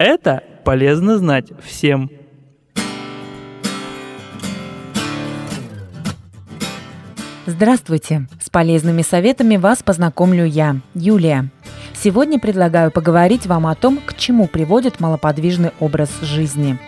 Это полезно знать всем. Здравствуйте! С полезными советами вас познакомлю я, Юлия. Сегодня предлагаю поговорить вам о том, к чему приводит малоподвижный образ жизни.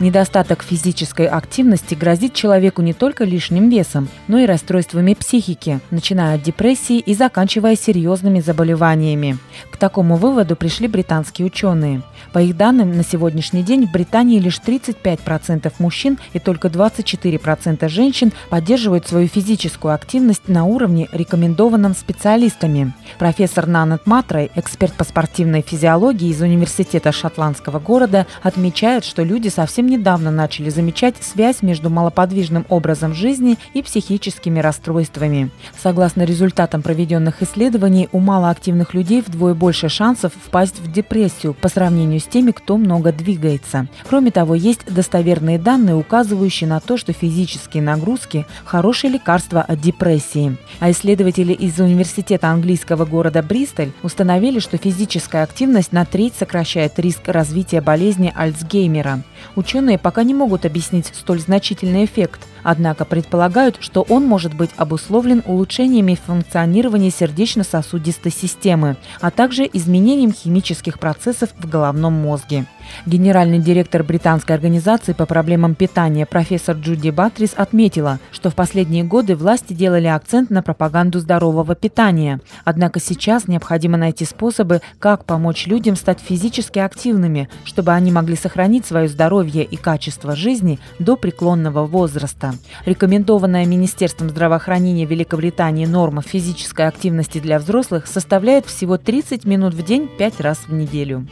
Недостаток физической активности грозит человеку не только лишним весом, но и расстройствами психики, начиная от депрессии и заканчивая серьезными заболеваниями. К такому выводу пришли британские ученые. По их данным, на сегодняшний день в Британии лишь 35% мужчин и только 24% женщин поддерживают свою физическую активность на уровне, рекомендованном специалистами. Профессор Нанет Матрой, эксперт по спортивной физиологии из Университета шотландского города, отмечает, что люди совсем недавно начали замечать связь между малоподвижным образом жизни и психическими расстройствами. Согласно результатам проведенных исследований, у малоактивных людей вдвое больше шансов впасть в депрессию по сравнению с теми, кто много двигается. Кроме того, есть достоверные данные, указывающие на то, что физические нагрузки – хорошее лекарство от депрессии. А исследователи из университета английского города Бристоль установили, что физическая активность на треть сокращает риск развития болезни Альцгеймера. Ученые пока не могут объяснить столь значительный эффект, однако предполагают, что он может быть обусловлен улучшениями функционирования сердечно-сосудистой системы, а также изменением химических процессов в головном мозге. Генеральный директор британской организации по проблемам питания профессор Джуди Батрис отметила, что в последние годы власти делали акцент на пропаганду здорового питания. Однако сейчас необходимо найти способы, как помочь людям стать физически активными, чтобы они могли сохранить свое здоровье и качество жизни до преклонного возраста. Рекомендованная Министерством здравоохранения Великобритании норма физической активности для взрослых составляет всего 30 минут в день 5 раз в неделю.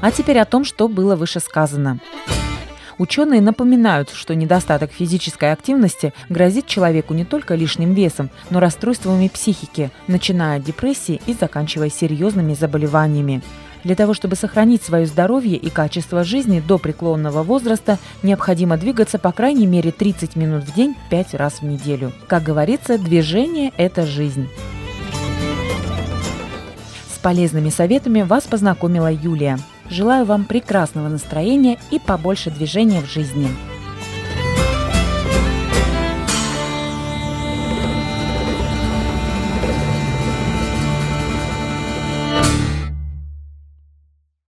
А теперь о том, что было выше сказано. Ученые напоминают, что недостаток физической активности грозит человеку не только лишним весом, но расстройствами психики, начиная от депрессии и заканчивая серьезными заболеваниями. Для того, чтобы сохранить свое здоровье и качество жизни до преклонного возраста, необходимо двигаться по крайней мере 30 минут в день 5 раз в неделю. Как говорится, движение – это жизнь. С полезными советами вас познакомила Юлия. Желаю вам прекрасного настроения и побольше движения в жизни.